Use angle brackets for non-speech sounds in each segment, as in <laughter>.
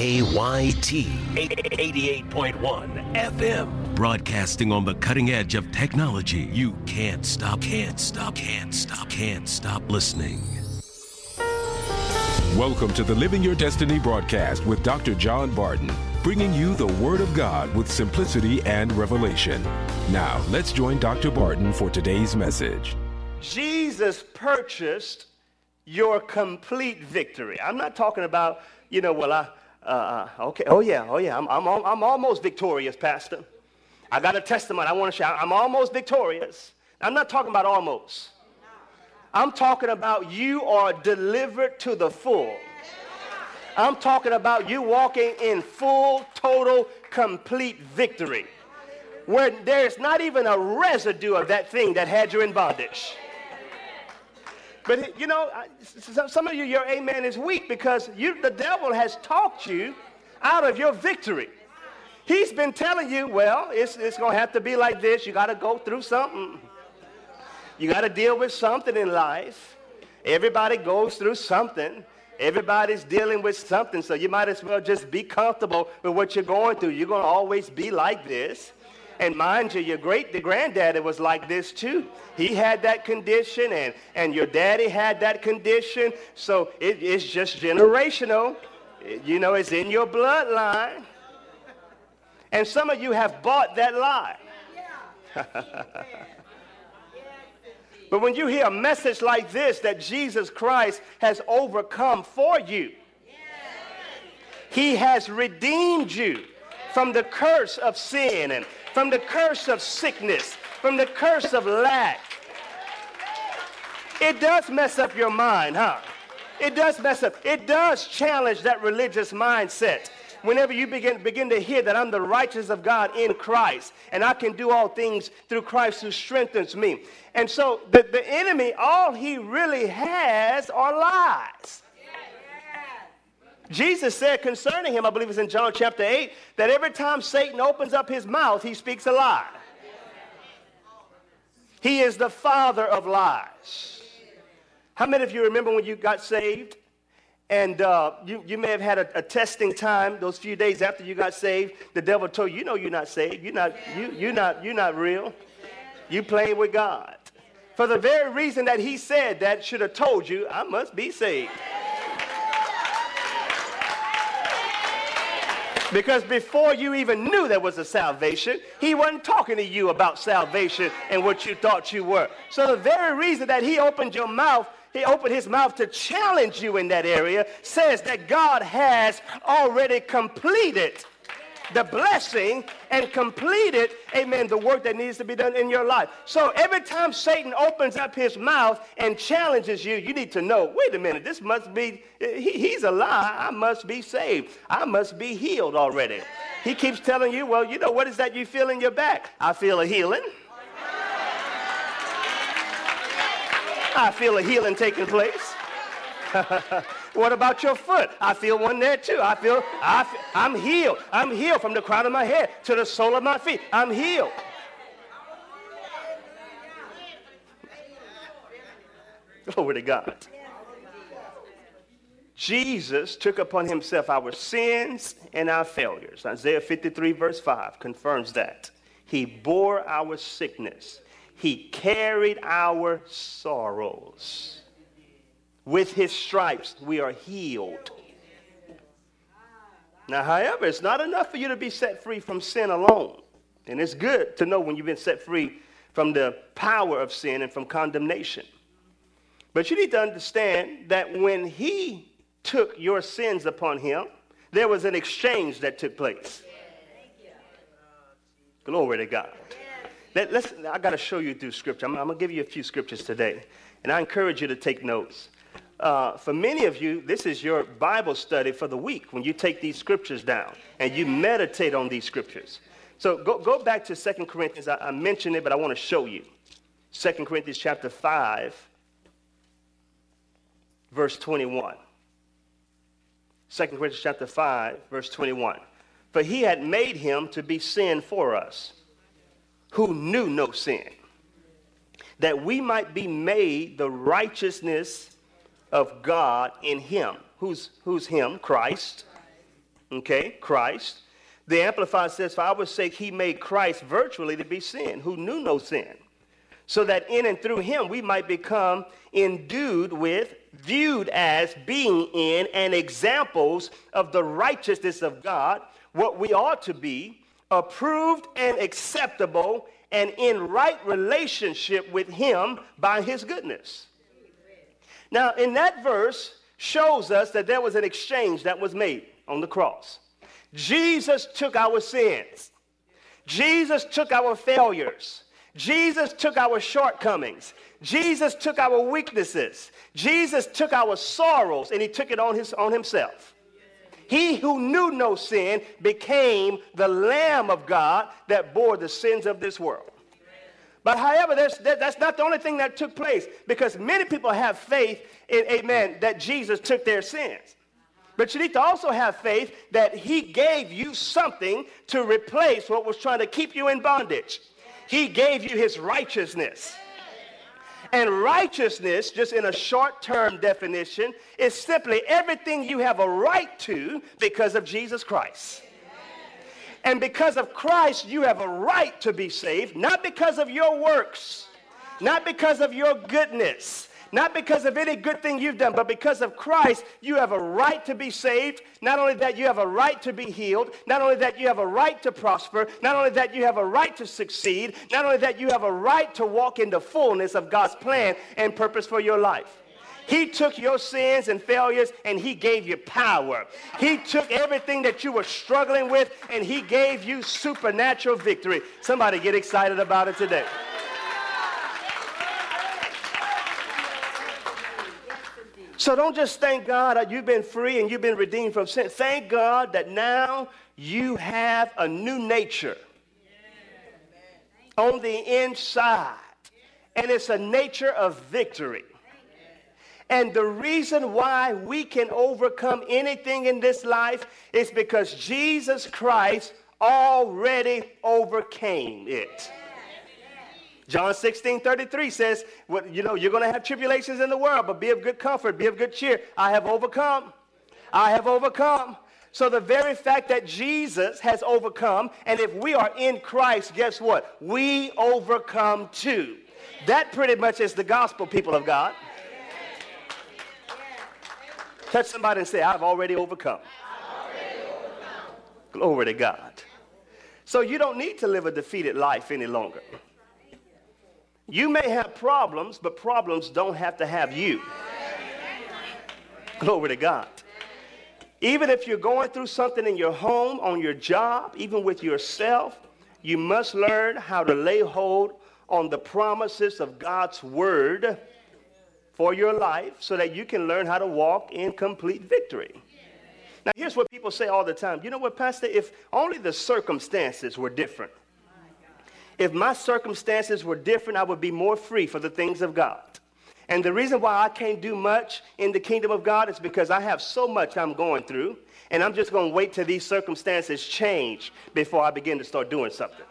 KAYT 88.1 FM. Broadcasting on the cutting edge of technology. You can't stop, can't stop, can't stop, can't stop listening. Welcome to the Living Your Destiny broadcast with Dr. John Barton, bringing you the Word of God with simplicity and revelation. Now, let's join Dr. Barton for today's message. Jesus purchased your complete victory. I'm not talking about, you know, well, I, uh, uh, okay, oh yeah, oh yeah, I'm, I'm, I'm almost victorious, Pastor. I got a testimony I want to share. I'm almost victorious. I'm not talking about almost. I'm talking about you are delivered to the full. I'm talking about you walking in full, total, complete victory. Where there's not even a residue of that thing that had you in bondage. But you know, some of you, your amen is weak because you, the devil has talked you out of your victory. He's been telling you, well, it's, it's going to have to be like this. You got to go through something. You got to deal with something in life. Everybody goes through something. Everybody's dealing with something. So you might as well just be comfortable with what you're going through. You're going to always be like this. And mind you, your great the granddaddy was like this too. He had that condition, and, and your daddy had that condition. So it, it's just generational. You know, it's in your bloodline. And some of you have bought that lie. <laughs> but when you hear a message like this that Jesus Christ has overcome for you, he has redeemed you from the curse of sin and from the curse of sickness, from the curse of lack. It does mess up your mind, huh? It does mess up. It does challenge that religious mindset. Whenever you begin, begin to hear that I'm the righteous of God in Christ and I can do all things through Christ who strengthens me. And so the, the enemy, all he really has are lies. Jesus said concerning him, I believe it's in John chapter 8, that every time Satan opens up his mouth, he speaks a lie. He is the father of lies. How many of you remember when you got saved? And uh, you, you may have had a, a, testing time those few days after you got saved. The devil told you, you know you're not saved. You're not, you, you're not, you're not real. You playing with God. For the very reason that he said that should have told you, I must be saved. Because before you even knew there was a salvation, he wasn't talking to you about salvation and what you thought you were. So the very reason that he opened your mouth, he opened his mouth to challenge you in that area, says that God has already completed the blessing and completed, amen, the work that needs to be done in your life. So every time Satan opens up his mouth and challenges you, you need to know, wait a minute, this must be, he, he's a lie. I must be saved. I must be healed already. He keeps telling you, well, you know, what is that you feel in your back? I feel a healing. I feel a healing taking place. <laughs> What about your foot? I feel one there too. I feel, I feel, I'm healed. I'm healed from the crown of my head to the sole of my feet. I'm healed. <laughs> Glory to God. Jesus took upon himself our sins and our failures. Isaiah 53, verse 5 confirms that. He bore our sickness, he carried our sorrows. With his stripes, we are healed. Now, however, it's not enough for you to be set free from sin alone. And it's good to know when you've been set free from the power of sin and from condemnation. But you need to understand that when he took your sins upon him, there was an exchange that took place. Glory to God. Let, I got to show you through scripture. I'm, I'm going to give you a few scriptures today. And I encourage you to take notes uh, for many of you, this is your Bible study for the week when you take these scriptures down and you meditate on these scriptures. So go, go back to Second Corinthians. I, I mentioned it, but I want to show you. Second Corinthians chapter 5, verse 21. 2 Corinthians chapter 5, verse 21. For he had made him to be sin for us, who knew no sin, that we might be made the righteousness of God in him. Who's, who's him? Christ. okay, Christ. The Amplified says, For our sake, he made Christ virtually to be sin, who knew no sin, so that in and through him we might become endued with, viewed as being in, and examples of the righteousness of God, what we ought to be, approved and acceptable, and in right relationship with him by his goodness. Now, in that verse, shows us that there was an exchange that was made on the cross. Jesus took our sins. Jesus took our failures. Jesus took our shortcomings. Jesus took our weaknesses. Jesus took our sorrows and he took it on, his, on himself. He who knew no sin became the Lamb of God that bore the sins of this world. But however, that's not the only thing that took place because many people have faith in, amen, that Jesus took their sins. But you need to also have faith that he gave you something to replace what was trying to keep you in bondage. He gave you his righteousness. And righteousness, just in a short term definition, is simply everything you have a right to because of Jesus Christ. And because of Christ, you have a right to be saved, not because of your works, not because of your goodness, not because of any good thing you've done, but because of Christ, you have a right to be saved. Not only that, you have a right to be healed. Not only that, you have a right to prosper. Not only that, you have a right to succeed. Not only that, you have a right to walk in the fullness of God's plan and purpose for your life. He took your sins and failures and he gave you power. He took everything that you were struggling with and he gave you supernatural victory. Somebody get excited about it today. So don't just thank God that you've been free and you've been redeemed from sin. Thank God that now you have a new nature on the inside. And it's a nature of victory. And the reason why we can overcome anything in this life is because Jesus Christ already overcame it. John 16, 33 says, well, you know, you're going to have tribulations in the world, but be of good comfort, be of good cheer. I have overcome. I have overcome. So the very fact that Jesus has overcome, and if we are in Christ, guess what? We overcome too. That pretty much is the gospel, people of God. Touch somebody and say, I've already overcome. Already overcome. Glory to God. So you don't need to live a defeated life any longer. You may have problems, but problems don't have to have you. Glory to God. Even if you're going through something in your home, on your job, even with yourself, you must learn how to lay hold on the promises of God's word for your life so that you can learn how to walk in complete victory. Now, here's what people say all the time. You know what, Pastor? If only the circumstances were different. If my circumstances were different, I would be more free for the things of God. And the reason why I can't do much in the kingdom of God is because I have so much I'm going through, and I'm just going to wait till these circumstances change before I begin to start doing something.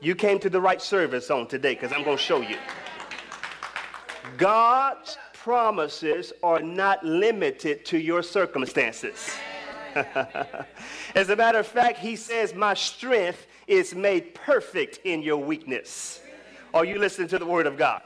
You came to the right service on today because I'm going to show you. God's promises are not limited to your circumstances. <laughs> As a matter of fact, he says, My strength is made perfect in your weakness. Are you listening to the word of God?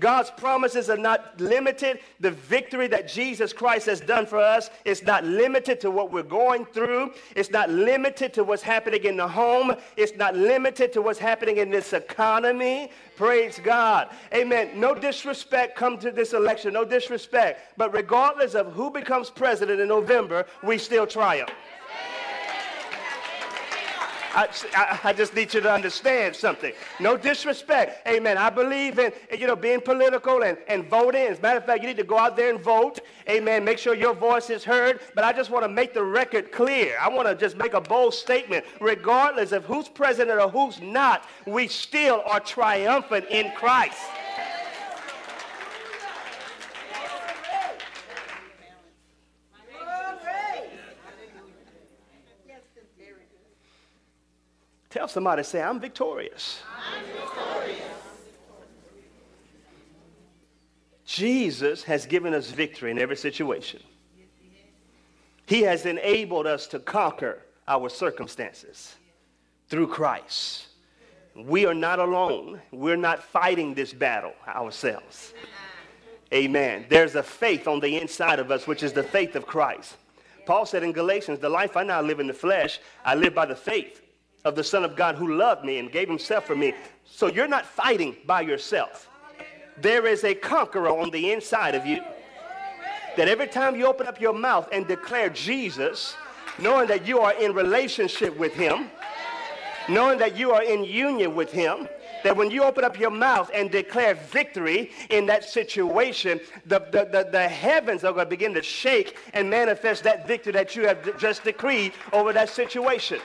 God's promises are not limited. The victory that Jesus Christ has done for us is not limited to what we're going through. It's not limited to what's happening in the home. It's not limited to what's happening in this economy. Praise God. Amen. No disrespect come to this election. No disrespect. But regardless of who becomes president in November, we still triumph. I, I, just need you to understand something. No disrespect. Amen. I believe in, you know, being political and, and voting. As a matter of fact, you need to go out there and vote. Amen. Make sure your voice is heard. But I just want to make the record clear. I want to just make a bold statement. Regardless of who's president or who's not, we still are triumphant in Christ. Somebody, say, I'm victorious. I'm victorious. Jesus has given us victory in every situation. He has enabled us to conquer our circumstances through Christ. We are not alone. We're not fighting this battle ourselves. Amen. There's a faith on the inside of us, which is the faith of Christ. Paul said in Galatians, The life I now live in the flesh, I live by the faith of the Son of God who loved me and gave himself for me. So you're not fighting by yourself. There is a conqueror on the inside of you. That every time you open up your mouth and declare Jesus, knowing that you are in relationship with him, knowing that you are in union with him, that when you open up your mouth and declare victory in that situation, the, the, the, the, heavens are going to begin to shake and manifest that victory that you have just decreed over that situation.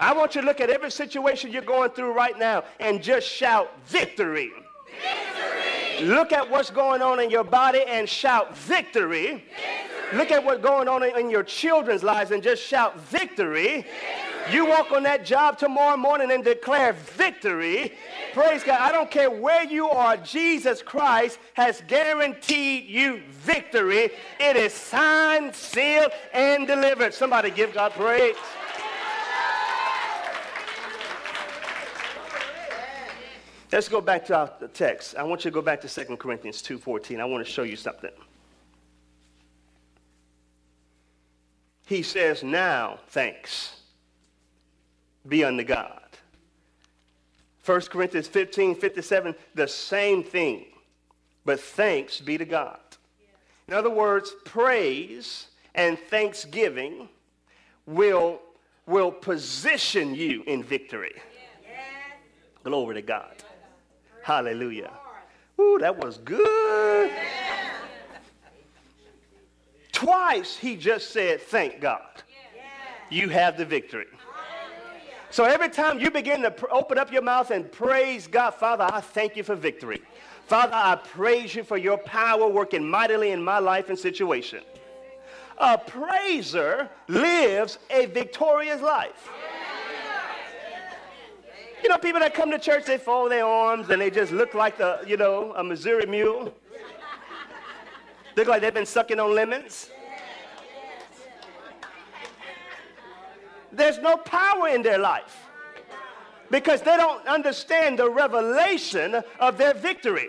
I want you to look at every situation you're going through right now and just shout victory. victory. Look at what's going on in your body and shout victory. victory. Look at what's going on in your children's lives and just shout victory. victory. You walk on that job tomorrow morning and declare victory. Praise God. I don't care where you are, Jesus Christ has guaranteed you victory. It is signed, sealed, and delivered. Somebody give God praise. Let's go back to our text. I want you to go back to 2 Corinthians 2.14. I want to show you something. He says, now thanks be unto God. 1 Corinthians 15, 57, the same thing. But thanks be to God. In other words, praise and thanksgiving will, will position you in victory. Glory to God. Hallelujah. Ooh, that was good. Twice he just said, Thank God. You have the victory. So every time you begin to pr- open up your mouth and praise God, Father, I thank you for victory. Father, I praise you for your power working mightily in my life and situation. A praiser lives a victorious life. You know, people that come to church, they fold their arms and they just look like the, you know, a Missouri mule. Look like they've been sucking on lemons. There's no power in their life because they don't understand the revelation of their victory.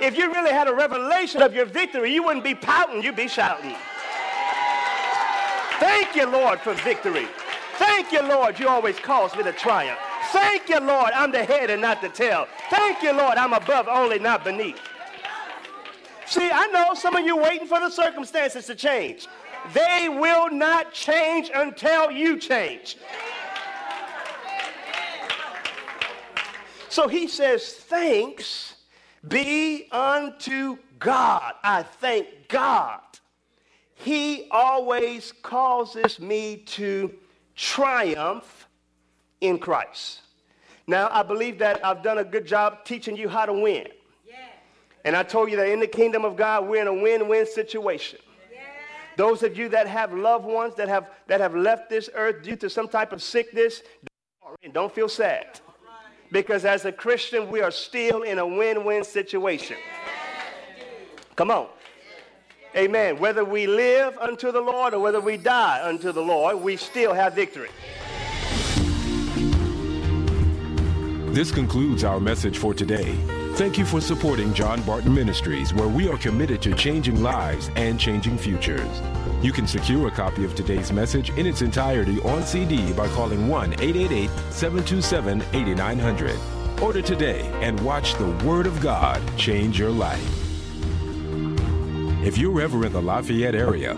If you really had a revelation of your victory, you wouldn't be pouting, you'd be shouting. Thank you, Lord, for victory. Thank you, Lord, you always cause me to triumph. Thank you, Lord, I'm the head and not the tail. Thank you, Lord, I'm above only, not beneath. See, I know some of you waiting for the circumstances to change. They will not change until you change. So he says, Thanks be unto God. I thank God. He always causes me to triumph in Christ. Now, I believe that I've done a good job teaching you how to win. Yeah. And I told you that in the kingdom of God, we're in a win win situation. Yeah. Those of you that have loved ones that have, that have left this earth due to some type of sickness, don't feel sad. Because as a Christian, we are still in a win win situation. Come on. Amen. Whether we live unto the Lord or whether we die unto the Lord, we still have victory. This concludes our message for today. Thank you for supporting John Barton Ministries, where we are committed to changing lives and changing futures. You can secure a copy of today's message in its entirety on CD by calling 1 888 727 8900. Order today and watch the Word of God change your life. If you're ever in the Lafayette area,